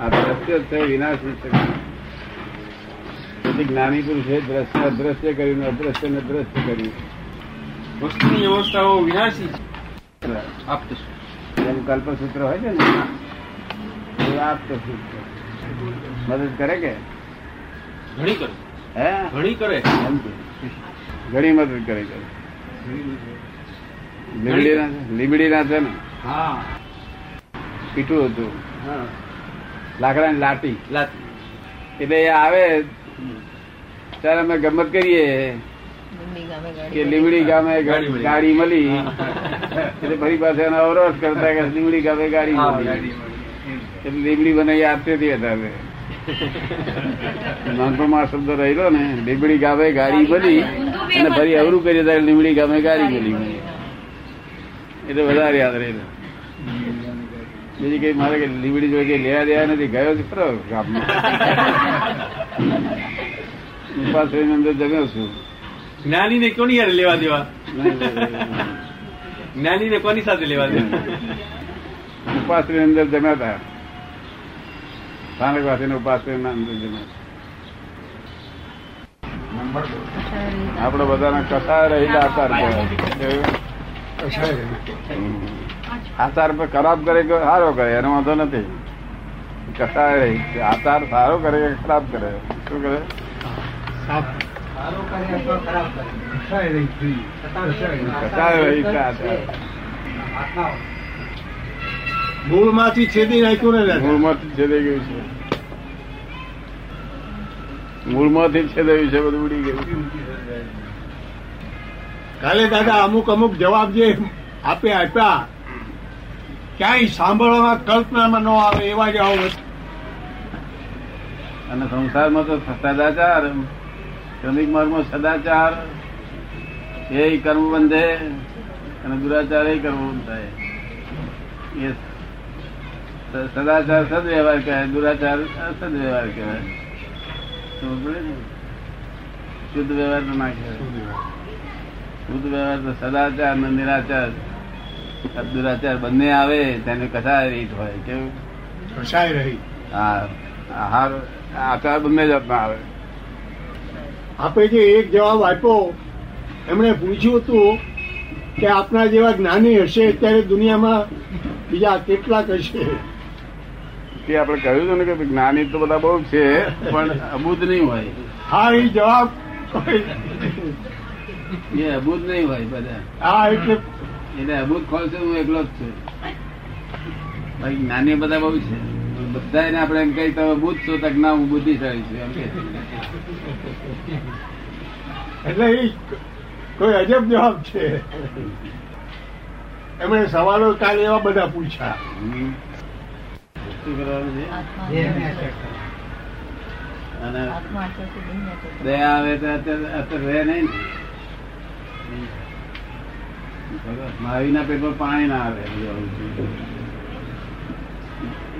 આ દ્રશ્ય છે વિનાશી છે. તેથી જ્ઞાની પુરુષે દ્રશ્ય અદ્રશ્ય કર્યું અદ્રશ્ય ને દ્રશ્ય કર્યું. વસ્તુની અવસ્થાઓ વિનાશી છે. એમ કલ્પસૂત્ર હોય છે ને એ આપતો સૂત્ર. મદદ કરે કે? ઘણી કરે. હે? ઘણી કરે. ઘણી મદદ કરે કે. લીમડી ના છે ને? હા. પીઠું હતું. હા. લાકડાની લાટી. લાતી એટલે એ આવે ત્યારે અમે ગમત કરીએ કે લીમડી ગામે ગાડી મળી. એટલે ફરી પાસે એનો અવરોધ કરતા કે લીમડી ગામે ગાડી મળી. એટલે લીમડી બનાવી આપતી હતી વધારે નાનપણમાં આ શબ્દ રહેલો ને લીમડી ગામે ગાડી મળી અને ફરી અવરું કરી ત્યારે લીમડી ગામે ગાડી મળી. એટલે વધારે યાદ રહેલું. બીજી કઈ મારે લીમડી જોઈ કઈ લેવા દેવા નથી? ગયો છે ખરો ગામમાં. ઉપાસ અંદર જમ્યો છું. જ્ઞાનીને કોની યાર લેવા દેવા? જ્ઞાનીને કોની સાથે લેવા દેવા? થઈને અંદર જમ્યા હતા સ્થાનક વાસીને ઉપાસ થઈને અંદર જમ્યા આપડે બધાના કથા રહેલા. હમ. આચાર પર ખરાબ કરે કે સારો કરે એનો વાંધો નથી. કથા રહી આચાર સારો કરે કે ખરાબ કરે? શું કરે? મૂળમાંથી છેદી નાખ્યું ને. મૂળમાંથી છેદાઈ ગયું છે. મૂળમાંથી જ છેદાયું છે બધું ઉડી ગયું કાલે દાદા અમુક અમુક જવાબ જે આપે આપ્યા ક્યાંય સાંભળવામાં કલ્પનામાં ન આવે એવા જ હતા. અને સંસારમાં તો સદાચાર ક્રમિક માર્ગમાં સદાચાર એ કર્મ બંધે અને દુરાચાર એ કર્મ બંધ. થાય એ સદાચાર સદવ્યવહાર કહેવાય દુરાચાર અસદવ્યવહાર કહેવાય. શુદ્ધ વ્યવહાર તો ના કહેવાય. શુદ્ધ વ્યવહાર. તો સદાચાર અને નિરાચાર. આ દુરાચાર બંને આવે તેને કસાય રીત હોય કેવું કસાય રહી. હા આહાર આચાર બંને જાતના આવે. આપે જે એક જવાબ આપ્યો એમણે પૂછ્યું હતું કે આપના જેવા જ્ઞાની હશે ત્યારે દુનિયામાં બીજા કેટલાક હશે? તે આપણે કહ્યું હતું ને કે જ્ઞાની તો બધા બહુ છે પણ અબુધ નહીં હોય. હા એ જવાબ એ અબુધ નહીં હોય બધા. હા એટલે એટલે અભૂત ખોલ છે હું એકલો જ છું. બાકી જ્ઞાની બધા બહુ છે. બધા એને આપણે એમ કહી તમે બુદ્ધ છો તક ના હું બુદ્ધિશાળી છું એમ કે એટલે એ કોઈ અજબ જવાબ છે. એમણે સવાલો કાલે એવા બધા પૂછ્યા. અને દયા આવે તો અત્યારે રહે નહીં માવી ના પેટમાં પાણી ના આવે.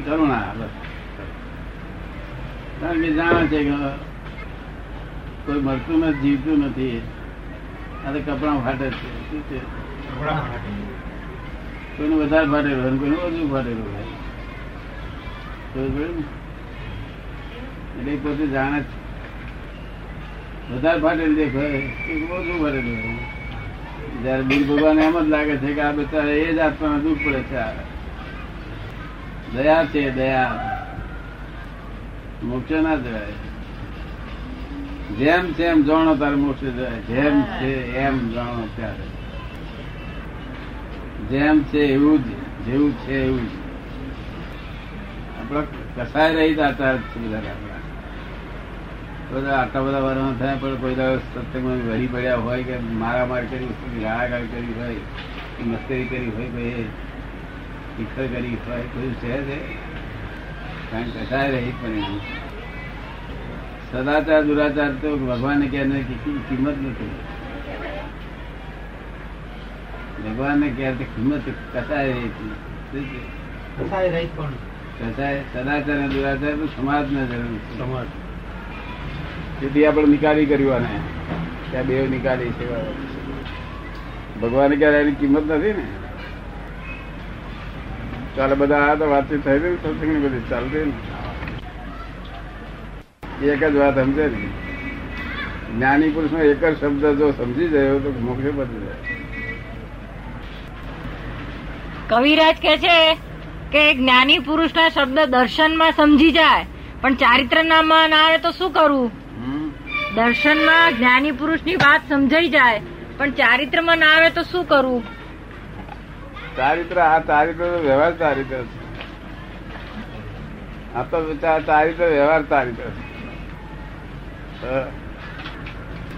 કરુણા બસ. કારણ કે જાણે છે કે કોઈ મરતું નથી જીવતું નથી. આ તો કપડા ફાટે છે. શું છે? કોઈનું વધારે ફાટેલું હોય કોઈનું ઓછું ફાટેલું હોય? એટલે પોતે જાણે વધારે ફાટેલું દેખાય ઓછું ફાટેલું હોય જયારે બિલ ભગવાન એમ જ લાગે છે કે આ બધા એ જ આત્માને દુઃખ પડે છે દયા છે દયા. મોક્ષ ના જવાય. જેમ છે એમ જાણો તારે મોક્ષ જવાય. જેમ છે એમ જાણો ત્યારે. જેમ છે એવું જ જેવું છે એવું જ. આપડે કસાય રહી આચાર છે બધા આટલા બધા વર્ષ થાય પણ કોઈ દિવસ સત્સંગમાં વળી પડ્યા હોય કે મારામાર કરી ગાળાગાળ કરી હોય કે મસ્કરી કરી હોય કોઈ શિખર કરી હોય કોઈ છે છે કારણ કે કસાય રહી પણ. સદાચાર દુરાચાર તો ભગવાન કે કિંમત નથી. ભગવાનને કે કિંમત કસાય રહી કસાય રહી પણ. કસાય સદાચાર દુરાચાર તો સમાજને જરૂર સમાજ. તેથી આપણે નિકાલી કર્યું ત્યાં બે નિકાલી છે. ભગવાન ક્યારે એની કિંમત નથી ને? ચાલે બધા આ તો વાતચીત થઈ રહી સત્સંગની બધી ચાલતી ને. એક જ વાત સમજે ને. જ્ઞાની પુરુષ નો એક જ શબ્દ જો સમજી જાય તો મોક્ષે બદલી જાય. કવિરાજ કે છે કે જ્ઞાની પુરુષના શબ્દ દર્શનમાં સમજી જાય, પણ ચારિત્રનામાં ના આવે તો શું કરવું? દર્શનમાં જ્ઞાની પુરુષની વાત સમજાઈ જાય પણ ચારિત્રમાં ના આવે તો શું કરવું ચારિત્ર આ ચારિત્ર તો વ્યવહાર ચારિત્ર છે. આ તો ચારિત્ર વ્યવહાર ચારિત્ર છે.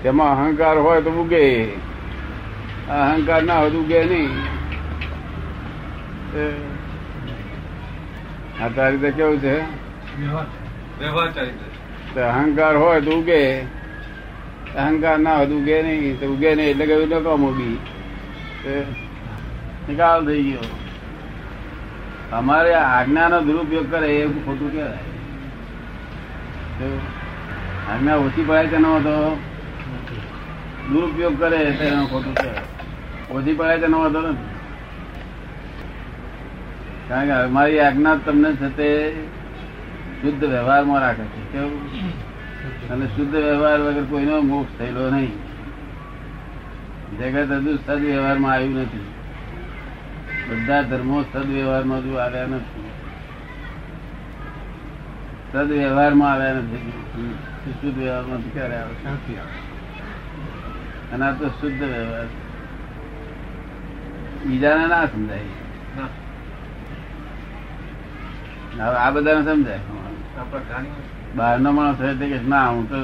તેમાં અહંકાર હોય તો ઉગે અહંકાર ના હોય તો ઉગે નહીં. આ ચારિત્ર કેવું છે? વ્યવહાર ચારિત્ર તો અહંકાર હોય તો ઉગે અહંકાર ના હોય ઉગે નહીં, તો ઉગે નહીં એટલે કહ્યું લોકો મૂકી નિકાલ થઈ ગયો. અમારે આજ્ઞાનો દુરુપયોગ કરે એ ખોટું કહેવાય. આજ્ઞા ઓછી પડે તેનો તો દુરુપયોગ કરે તેનો ખોટું કહેવાય. ઓછી પડે તેનો વાંધો નથી. કારણ કે અમારી આજ્ઞા તમને છે તે શુદ્ધ વ્યવહારમાં રાખે છે. કેવું? અને શુદ્ધ વ્યવહાર વગર કોઈનો મોક્ષ થયેલો નહીં. જગત હજુ સદવ્યવહારમાં આવ્યું નથી. બધા ધર્મો સદવ્યવહારમાં હજુ આવ્યા નથી. સદવ્યવહારમાં આવ્યા નથી. શુદ્ધ વ્યવહારમાં ક્યારે આવે. નથી આવે? અને આ તો શુદ્ધ વ્યવહાર બીજાને ના સમજાય. હવે આ બધાને સમજાય. આપણા બહારનો માણસ રહે કે ના હું તો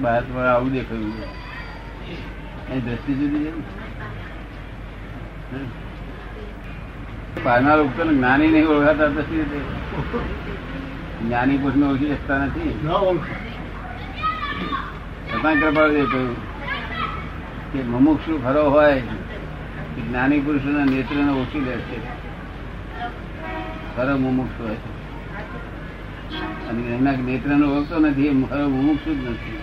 બહાર આવું દેખાયું એ દ્રષ્ટિ જુદી છે. બહારના લોકો જ્ઞાની નહીં ઓળખાતા દ્રષ્ટિ રીતે? જ્ઞાની પુરુષને ઓળખી શકતા નથી. છતાં કૃપાળુએ કહ્યું કે મુમુક્ષુ ખરો હોય જ્ઞાની પુરુષોના નેત્રને ને લે છે. ખરો મુમુક્ષુ હોય છે. એના નેત્ર નેત્રને ઓળખતો નથી એ જ નથી.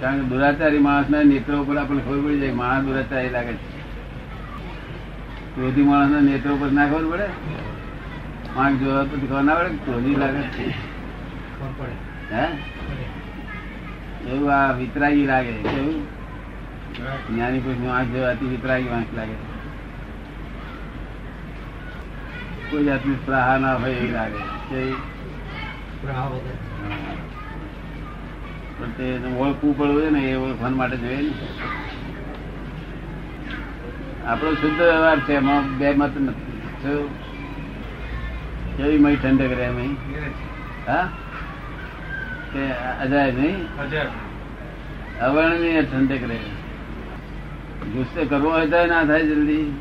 કારણ કે દુરાચારી માણસના નેત્રો ઉપર આપણને ખબર પડી જાય માણસ દુરાચારી લાગે છે. ક્રોધી માણસના નેત્રો ઉપર ના ખબર પડે? માણસ જોવા પછી ખબર ના પડે ક્રોધી લાગે છે? હે? એવું આ વિતરાગી લાગે કેવું? જ્ઞાની પુરુષ આંખ જોવાથી વિતરાગી આંખ લાગે કોઈ જાતની સ્પ્રાહા ના હોય એવી લાગે. પણ તે ઓળખવું પડવું ને એ ઓળખવા માટે જોઈએ ને. આપણો શુદ્ધ વ્યવહાર છે એમાં બે મત નથી. કેવી મય ઠંડક રહે મય? હા? કે અજાય નહીં અવર્ણનીય ઠંડક રહે. ગુસ્સે કરવો હોય તો ના થાય જલ્દી.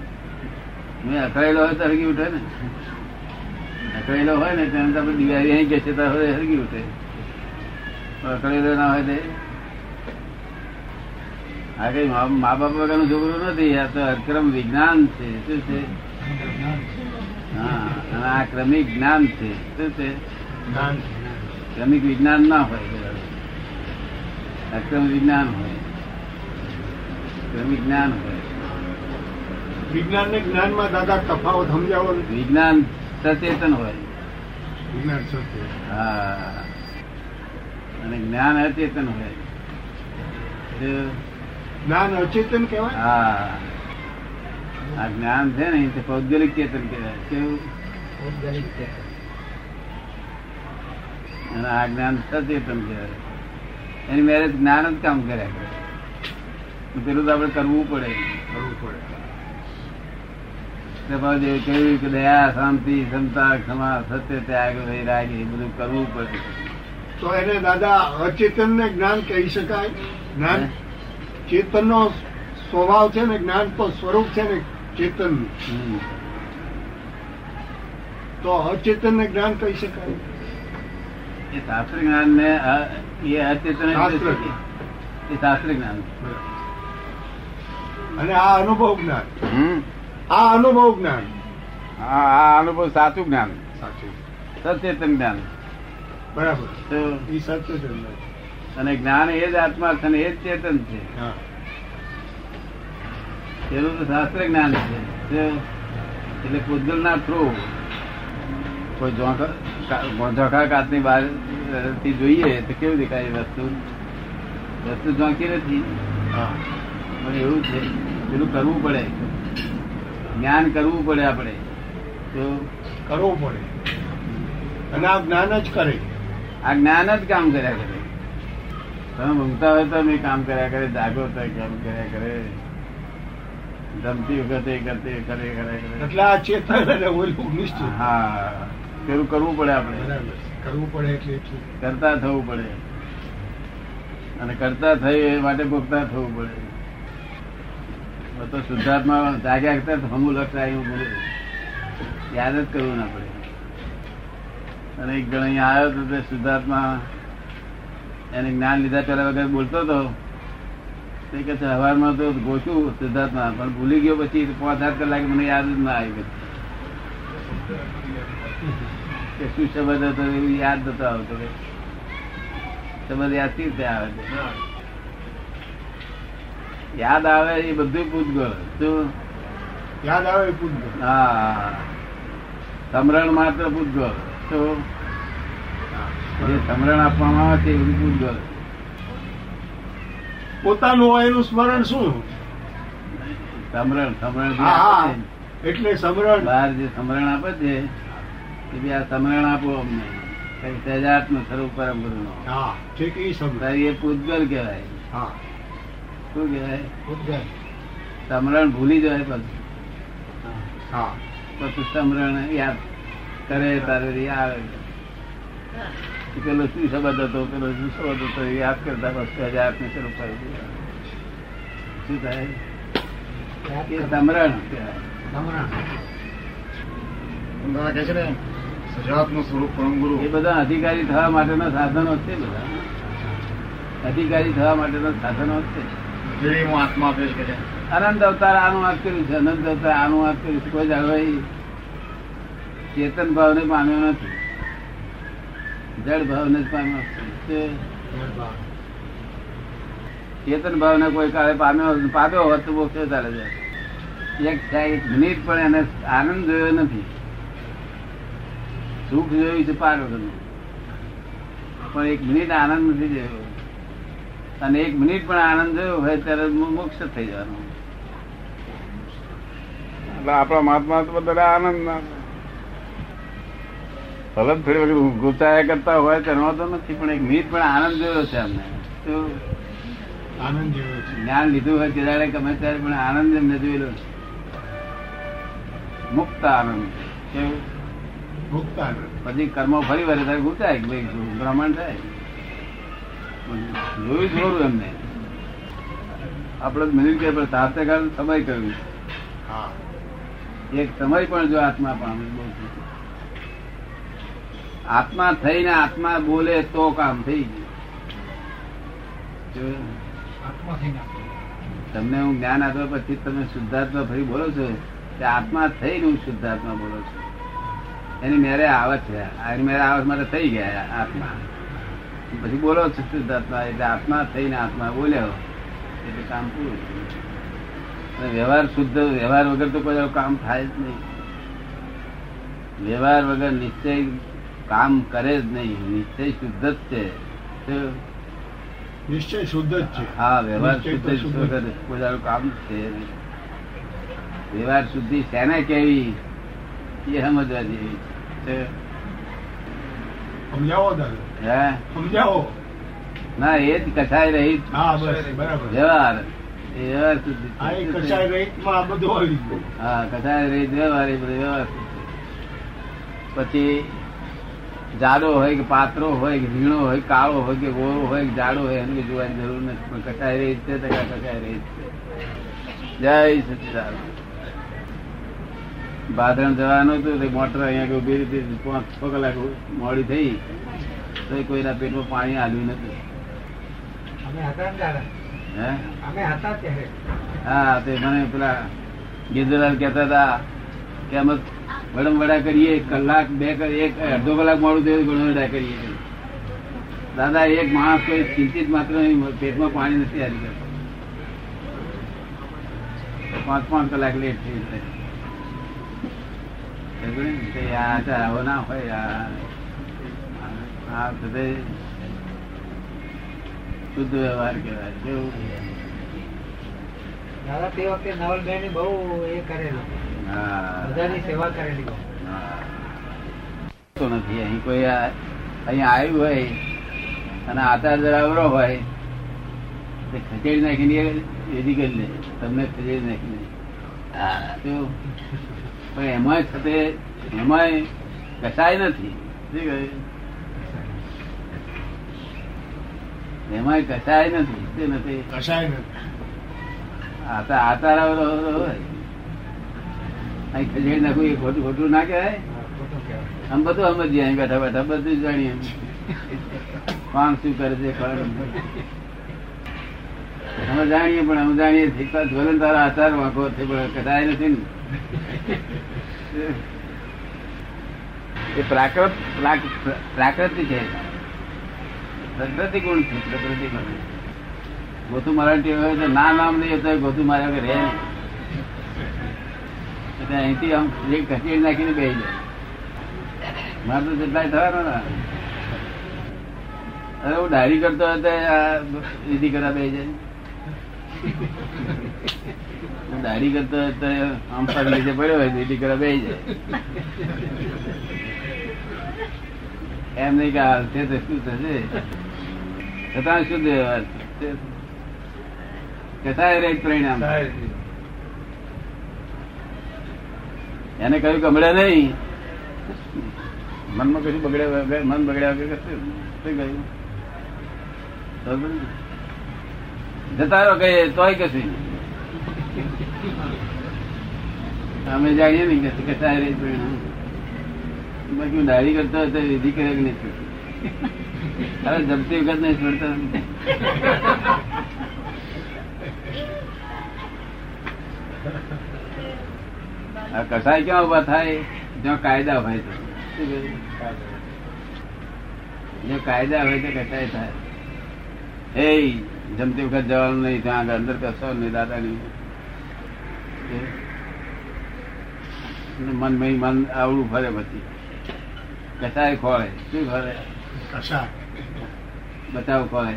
મેં અકળાયેલો હોય તો હરગી ઉઠે ને. અકળાયેલો હોય ને તેને તમે દિવાળી અહીં કે છે તો હવે હરગી ઉઠે. અકળેલો ના હોય તે આ કઈ મા મા બાપ વગરનું છોકરું નથી આ તો અક્રમ વિજ્ઞાન છે શું છે? હા આ ક્રમિક જ્ઞાન છે શું છે? ક્રમિક વિજ્ઞાન ના હોય અક્રમ વિજ્ઞાન હોય. ક્રમિક જ્ઞાન હોય. વિજ્ઞાન ને જ્ઞાનમાં દાદા તફાવત સમજાવો વિજ્ઞાન સચેતન હોય. હા. અને જ્ઞાન અચેતન હોય. જ્ઞાન અચેતન કહેવાય? હા. આ જ્ઞાન છે ને તે પૌદ્ગલિક ચેતન કહેવાય. કેવું? અને આ જ્ઞાન સચેતન કહેવાય. એની મેરેજ જ્ઞાન જ કામ કર્યા કરે. પેલું તો આપણે કરવું પડે. કરવું પડે. પ્રભાદેવ કહ્યું કે દયા શાંતિ ક્ષમતા ક્ષમા સત્ય ત્યાગ વૈરાગ એ બધું કરવું પડે. તો એને દાદા અચેતન ને જ્ઞાન કહી શકાય? જ્ઞાન? ચેતન નો સ્વભાવ છે ને જ્ઞાન તો સ્વરૂપ છે ને ચેતન. તો અચેતન ને જ્ઞાન કહી શકાય? એ શાસ્ત્ર જ્ઞાન ને એ અચેતન. એ શાસ્ત્ર જ્ઞાન અને આ અનુભવ જ્ઞાન. હમ. આ અનુભવ જ્ઞાન. આ આ અનુભવ સાચું જ્ઞાન. સાચું. સચેતન જ્ઞાન. બરાબર. એ અને જ્ઞાન એ જ આત્મા છે એ જ ચેતન છે. એનું તો શાસ્ત્ર જ્ઞાન છે. એટલે પૂજલ ના થ્રુ કોઈ ઝોંખા કાચની બહારથી જોઈએ તો કેવું દેખાય વસ્તુ? વસ્તુ ઝોંકી નથી. હા. પણ એવું છે. પેલું કરવું પડે. જ્ઞાન કરવું પડે આપણે. તો કરવું પડે. અને આ જ્ઞાન જ કરે. આ જ્ઞાન જ કામ કર્યા કરે. તમે ભૂમતા હોય તો મેં કામ કર્યા કરે જાગો તો કામ કર્યા કરે. જમતી વખતે કરતી કરે કરે. એટલે આ ચેતન અને ઓલું નિશ્ચિત. હા પેલું કરવું પડે આપણે. કરવું પડે એટલે. કરતા થવું પડે. અને કરતા થઈ એ માટે ભોગતા થવું પડે. તો શુદ્ધાત્મા જાગ્યા કરતા હમું લક્ષ આવ્યું બોલું યાદ જ કરવું ના પડે. અને એક જણ અહીંયા આવ્યો હતો તે શુદ્ધાત્મા એને જ્ઞાન લીધા પેલા વગર બોલતો હતો. તે કે હવારમાં તો ગોઠું સિદ્ધાર્થમાં પણ ભૂલી ગયો પછી પાંચ સાત કલાક મને યાદ જ ના આવી કે શું શબ્દ હતો, એવું યાદ નતો આવતો. શબ્દ યાદ કેવી રીતે આવે છે? યાદ આવે એ બધું પૂતગળ શું? યાદ આવે પૂછજો હા. સમરણ માત્ર પૂતગળ શું? જે સમરણ આપવામાં આવે છે એ બધું પૂતગળ પોતાનું હોય એનું સ્મરણ શું? સમરણ સમરણ એટલે સમરણ. બહાર જે સમરણ આપે છે એ બી આ સમરણ આપો અમને. કઈ સહેજાત્મ સ્વરૂપ પરમ ગુરુનો. હા ઠીક એ સમરણ. એ પૂતગલ કહેવાય. હા. શું કહેવાય? સમરણ ભૂલી જાય પણ. હા. પછી સમરણ યાદ કરે તારે આવે. પેલો શું શબ્દ હતો? પેલો શું શબ્દ હતો? યાદ કરતા બસ હજાર ને શરૂ થાય શું થાય? એ સમરણ સ્વરૂપ પરમ ગુરુ એ બધા અધિકારી થવા માટેના સાધનો જ છે બધા. અધિકારી થવા માટેના સાધનો જ છે. અનંત અવતાર આનું વાત કર્યું છે. અનંત અવતાર આનું વાત કર્યું છે. કોઈ જાણવા ચેતન ભાવને પામ્યો નથી. જડ ભાવને જ પામ્યો ચેતન ભાવ ને કોઈ કાળે પામ્યો પામ્યો હોત તો મોક્ષે ચાલે છે. એક એક મિનિટ પણ એને આનંદ જોયો નથી. સુખ જોયું છે પાર પણ એક મિનિટ આનંદ નથી જોયો. અને એક મિનિટ પણ આનંદ જોયો હોય ત્યારે મોક્ષ થઈ જવાનું. એટલે આપણા મહાત્મા તો બધા આનંદ ના ભલે થોડી વખત ગુચાયા કરતા હોય તેનો તો નથી પણ એક મિનિટ પણ આનંદ જોયો છે અમને. તો આનંદ જોયો છે. જ્ઞાન લીધું હોય ત્યારે ગમે ત્યારે પણ આનંદ એમને જોયેલો છે. મુક્ત આનંદ. કેવું? મુક્ત આનંદ. પછી કર્મો ફરી વળે ત્યારે ગુચાય ભાઈ બ્રાહ્મણ થાય? જોયું જોરું એમને આપડે મિલિન કે પણ કાલ સમય કહ્યું એક સમય પણ જો આત્મા પામે આત્મા થઈને આત્મા બોલે તો કામ થઈ ગયું. તમને હું જ્ઞાન આપ્યા પછી તમે શુદ્ધાત્મા ફરી બોલો છો કે આત્મા થઈને હું શુદ્ધાત્મા બોલો છું. એની મેરે આવત છે. એની મેરે આવત માટે થઈ ગયા આત્મા. પછી બોલો શુદ્ધાત્મા એટલે આત્મા થઈને આત્મા બોલ્યો એટલે કામ પૂરું વ્યવહાર શુદ્ધ વ્યવહાર વગર તો કોઈ કામ થાય જ નહીં. વ્યવહાર વગર નિશ્ચય કામ કરે જ નહીં. નિશ્ચય શુદ્ધ જ છે. નિશ્ચય શુદ્ધ જ છે. હા વ્યવહાર શુદ્ધ જ. વગર કોઈ કામ છે વ્યવહાર શુદ્ધિ શેને કેવી? એ સમજવા જેવી છે. સમજાવો હે? સમજાવો. ના એ જ કસાય રહી. હા બસ બરાબર. વ્યવહાર. એ વ્યવહાર શુદ્ધિ છે. આ એ કચાય રહિતમાં આ બધું આવી ગયું હા કસાય રહી વ્યવહાર એ બધું વ્યવહાર પછી જાડો હોય કે પાત્રો હોય કે ઝીણો હોય કાળો હોય કે ગોળો હોય કે જાડો હોય એમ કઈ જોવાની જરૂર નથી. પણ કસાય રહી છે કસાય રહી છે? જય સચિદાન ભાદરણ જવાનું હતું મોટર અહીંયા ઊભી રીતે પાંચ છ કલાક મોડી થઈ. તો કોઈના પેટમાં પાણી આવ્યું નથી. હે? તે મને પેલા ગીરધરલાલ કહેતા હતા કે અમે વડમ વડા કરીએ કલાક બે એક અડધો કલાક મોડું થયું વડમ વડા કરીએ દાદા એક માણસ કોઈ ચિંતિત માત્ર પેટમાં પાણી નથી આવી કરતો પાંચ પાંચ કલાક લેટ થઈ જાય. અહીં કોઈ અહીંયા આવ્યું હોય અને આધાર ધરાવરો હોય ખચેડી નાખીને એ વિધિ કરી લે તમને ખસેડી નાખીને? પણ એમાંય થતે એમાંય કસાય નથી. એમાંય કસાય નથી તે નથી. કસાય નથી. આતા આતારાવરો હોય. અહીં ખસેડી નાખવું એ ખોટું ખોટું ના કહેવાય. આમ બધું સમજીએ અહીં બેઠા બેઠા બધું જાણીએ. કોણ શું કરે છે કોણ અમે જાણીએ પણ અમે જાણીએ છીએ તારા આચાર વાંકો છે પણ કદાય નથી ને. એ પ્રાકૃત પ્રાકૃતિક છે પ્રકૃતિ ગુણ છે. પ્રકૃતિ ગુણ ગોથું મારા ટેવ હોય તો ના નામ નહીં તો ગોથું મારા રહે. એટલે અહીંથી આમ એક કચેરી નાખીને બેસી જાય. મારે તો જેટલા થવાનો ને. અરે હું ડાયરી કરતો હતો આ વિધિ કરા જાય. હું કરતા આમ પર નીચે પડ્યો હોય વિધિ કરા બે જાય. એમ નહીં કે હાલ તો શું થશે? છતાં શું વ્યવહાર છે. કથાય રે પરિણામ. એને કહ્યું ગમડે નહીં. મનમાં કશું બગડ્યા વગર મન બગડ્યા વગર કશું? શું કહ્યું? જતા રહો કહીએ તોય કશું નહીં. અમે જાણીએ ને કે કથા રે પરિણામ બાકી હું ડાયરી કરતો હતો વિધિ કરે કે નથી હવે જમતી વખત નહીં છોડતો. આ કસાય ક્યાં ઊભા થાય? જ્યાં કાયદા હોય તો. જ્યાં કાયદા હોય તો કસાય થાય. એ જમતી વખત જવાનું નહીં, ત્યાં અંદર કશો નહીં, દાદા નહીં. મન મય મન આવડું ફરે પછી કસાય ખોળે શું ખોળે બતાવ ખોળે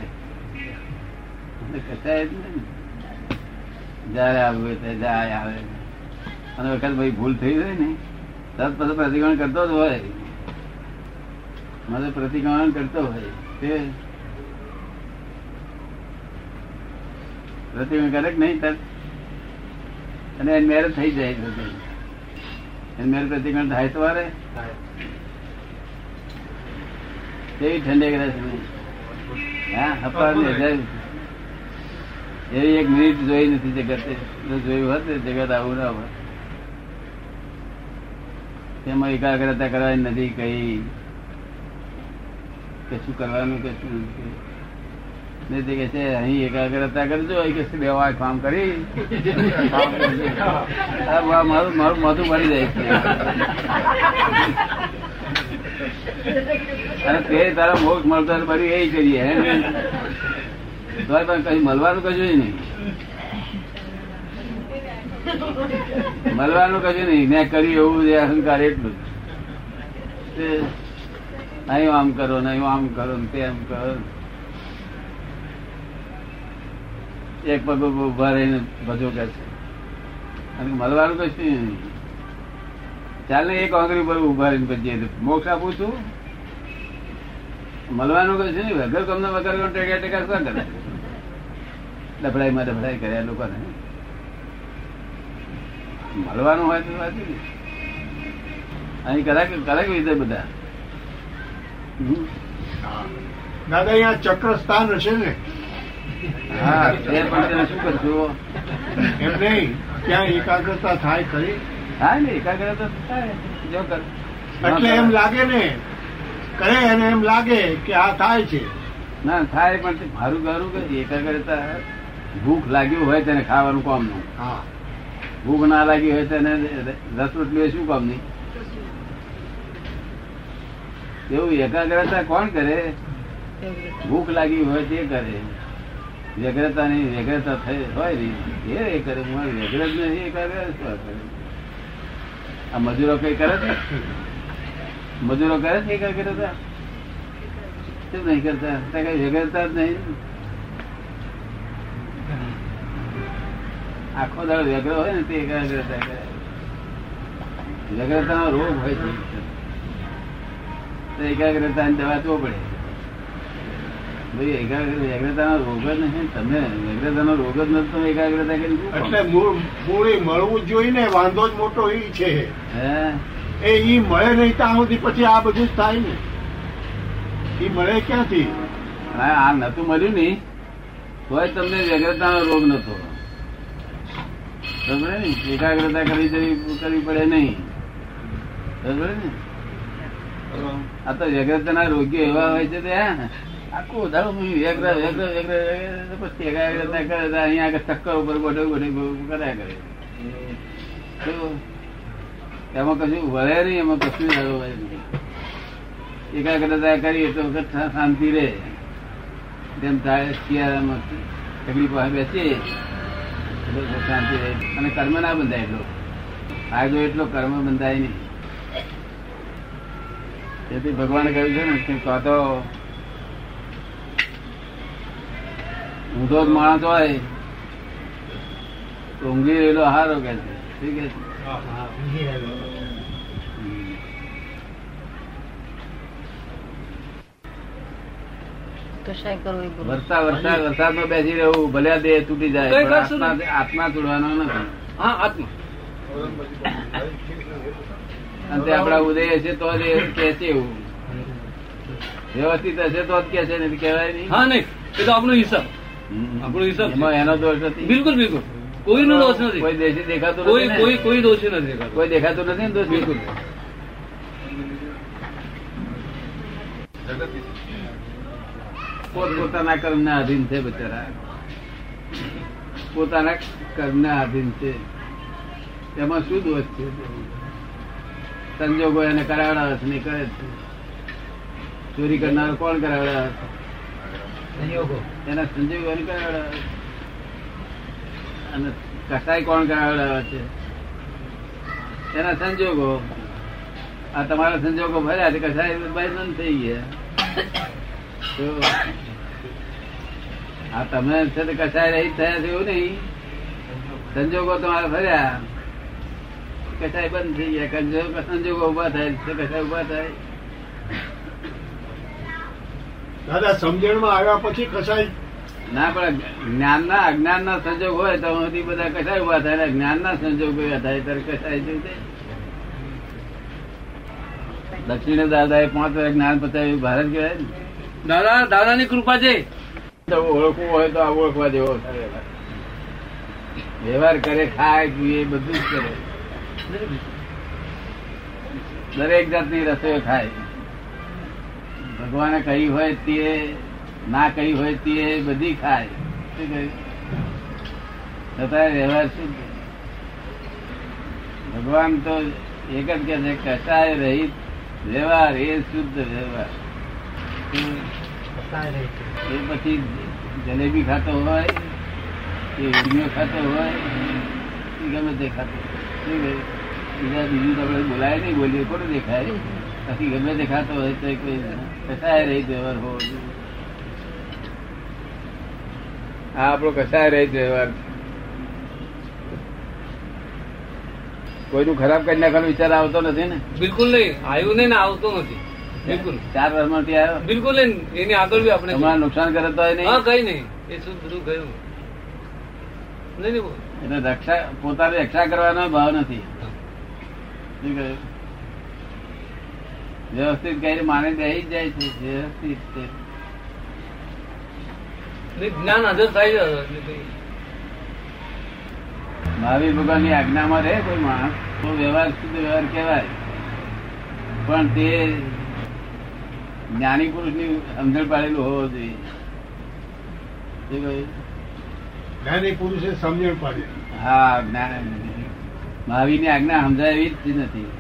કસાય જયારે આવવું ત્યારે જાય આવે. અને વખત ભાઈ ભૂલ થઈ હોય ને તરત પછી પ્રતિક્રમણ કરતો જ હોય. મને પ્રતિક્રમણ કરતો હોય. તે પ્રતિક્રમણ કરે કે નહીં? તરત અને એની મેરેજ થઈ જાય મેરેજ પ્રતિક્રમણ થાય તો વારે કેવી ઠંડે કરે હા અપાર એવી એક મિનિટ જોઈ નથી જગતે. જો જોયું હોત ને જગત આવું ના હોત. તેમાં એકાગ્રતા કરવાની નથી કઈ. કશું કરવાનું કશું નથી. કે છે, અહીં એકાગ્રતા કરજો અહીં બે વાર કામ કરી. મારું મારું માથું જાય છે. અને તે તારા મોક્ષ મળતા હોય એ કરીએ? પણ કઈ મળવાનું કશું નહીં. મળવાનું કશું નહીં. મેં કર્યું એવું જે અહંકાર એટલું. તે, અહીં આમ કરો ને, અહીં આમ કરો તે તેમ કરો એક પગ ઊભા રહીને ભજો કે છે. અને મળવાનું કશું નહીં. ચાલ ને એક આંગળી ઉપર ઊભા રહીને ભજીએ મોક્ષ આપું છું. મળવાનું કશું નહીં. વગર તમને વગર ટેકા ટેકા શું કરે? ડફડાઈ માં ડફડાઈ કર્યા લોકોને. મળવાનું હોય તો વાત અહીં કલાક કલાક વિધે બધા. દાદા અહીંયા ચક્ર સ્થાન હશે ને. હા તે પણ તેને શું કરશો એમ નહીં ત્યાં એકાગ્રતા થાય ખરી? થાય ને એકાગ્રતા થાય જો કર. એટલે એમ લાગે ને કરે અને એમ લાગે કે આ થાય છે. ના થાય પણ મારું કરું કે એકાગ્રતા ભૂખ લાગ્યું હોય તેને ખાવાનું કામનું હા. ભૂખ ના લાગી હોય તેને રસ રોટલી શું શું કામની? એવું એકાગ્રતા કોણ કરે? ભૂખ લાગી હોય તે કરે. વ્યગ્રતા ની વ્યગ્રતા થઈ હોય ને, એ કરે. હું વ્યગ્ર જ નહીં એ કરે, આ મજૂરો કઈ કરે છે? મજૂરો કરે છે કઈ કરે છે કેમ નહીં કરતા? કઈ વ્યગ્રતા જ નહીં. આખો દાડો વ્યગ્ર હોય ને, તે એકાગ્રતા કરે વ્યગ્રતાનો રોગ હોય છે. તો એકાગ્રતાની દવા તો પડે. ભાઈ એકાગ્ર વ્યગ્રતાનો રોગ જ નથી તમને વ્યગ્રતાનો રોગ જ નથી તો એકાગ્રતા કરી એટલે મૂળ? મૂળ મળવું જોઈએ ને વાંધો જ મોટો એ છે. એ ઈ મળે નહીં ત્યાં સુધી પછી આ બધું જ થાય ને. ઈ મળે ક્યાંથી? આ નતું મળ્યું ને તોય તમને વ્યગ્રતાનો રોગ નતો સમજે ને? એકાગ્રતા કરવી કરવી પડે નહીં. સમજે ને? આ તો વ્યગ્રતાના રોગીઓ એવા હોય છે તે હે, આખું દાડો વ્યગ્ર વ્યગ્ર વ્યગ્ર પછી અહીંયા આગળ ચક્કર ઉપર ગોઠે ગોઠે કર્યા કરે. એમાં કશું વળે નહીં, એમાં કશું વળે નહીં. એકાગ્રતા કરીએ તો શાંતિ રહે. તેમ થાય શિયાળામાં તકલીફ બેસીએ, એટલે શાંતિ રહે. અને કર્મ ના બંધાય એટલો. ફાયદો એટલો કર્મ બંધાય નહીં. તેથી ભગવાન કહ્યું છે ને તો ઊંધો જ માણસ હોય. તો ઊંઘી રહેલો હારો કે છે. ઠીક છે. વરસાદ વરસાદ બેસી રહેવું. ભલે દેહ તૂટી જાય આત્મા તૂટવાનો નથી. હા આત્મા. અને આપડા ઉદય હશે તો જ કે છે એવું. વ્યવસ્થિત હશે તો જ કે છે નહીં કહેવાય નહીં. હા નહીં. એ તો આપણો હિસાબ. આપણો હિસાબ એમાં એનો દોષ નથી. બિલકુલ બિલકુલ. કોઈનો દોષ નથી. કોઈ દેશ દેખાતો કોઈ કોઈ કોઈ દોષ નથી. કોઈ દેખાતો નથી ને દોષ? બિલકુલ. પોત પોતાના કર્મ ના આધીન છે બચારા. પોતાના કર્મ ના આધીન છે. એમાં શું દોષ છે? સંજોગો એને કરાવડા નહીં કરે છે. ચોરી કરનાર કોણ કરાવડા? એના સંજોગો અને કસાય કોણ કરાવડાવે છે? એના સંજોગો. આ તમારા સંજોગો ભર્યા છે કસાય બંધ થઈ ગયા. તો આ તમે છે તો કસાય રહી થયા છે એવું નહીં. સંજોગો તમારા ભર્યા. કસાય બંધ થઈ ગયા. સંજોગો ઊભા થાય કસાય ઊભા થાય. દાદા સમજણમાં આવ્યા પછી કસાય ના પણ જ્ઞાન ના અજ્ઞાન ના સંજોગ હોય તો સુધી બધા કસાય ઊભા થાય? જ્ઞાન ના સંજોગ ઊભા થાય ત્યારે કસાય જેવું દક્ષિણ દાદા એ પાંચ વાર જ્ઞાન પતાવ્યું ભારત કહેવાય ને. દાદા દાદાની કૃપા છે. તો ઓળખવું હોય તો આ ઓળખવા જેવો. વ્યવહાર કરે ખાય પીએ બધું જ કરે. દરેક જાતની રસોઈ ખાય. ભગવાને કહી હોય તે ના કહી હોય તે બધી ખાય. શું કહ્યું? છતાં વ્યવહાર શુદ્ધ ભગવાન તો એક જ કે છે કસાય રહિત વ્યવહાર એ શુદ્ધ વ્યવહાર. શું? એ પછી જલેબી ખાતો હોય કે ઊંધિયો ખાતો હોય એ ગમે તે ખાતો હોય. બીજા બીજું તો આપણે બોલાય નહીં બોલીએ ખોટું દેખાય. પછી ગમે તે ખાતો હોય તો કોઈ કસાય રહી વ્યવહાર હોવો જોઈએ. આ આપણો કસાય રહી વ્યવહાર કોઈનું ખરાબ કરી નાખવાનો વિચાર આવતો નથી ને? બિલકુલ નહીં. આવ્યું નહીં ને આવતો નથી. બિલકુલ. ચાર વર્ષમાંથી આવ્યો? બિલકુલ નહીં. એની આગળ બી આપણે તમારે નુકસાન કરે તો હા નહીં? કઈ નહીં. એ શું બધું ગયું? નહીં નહીં. એટલે રક્ષા પોતાની રક્ષા કરવાનો ભાવ નથી. શું કહ્યું? વ્યવસ્થિત કઈ માને જ જાય છે વ્યવસ્થિત છે. જ્ઞાન હાજર થાય છે એટલે કઈ- મહાવીર આજ્ઞામાં રહે કોઈ માણસ તો વ્યવહાર શુદ્ધ વ્યવહાર કહેવાય? પણ તે જ્ઞાની પુરુષની સમજણ પાડેલું હોવો જોઈએ? જ્ઞાની પુરુષે સમજણ પાડી. હા જ્ઞાન. મહાવીરની આજ્ઞા સમજાય એવી જ નથી?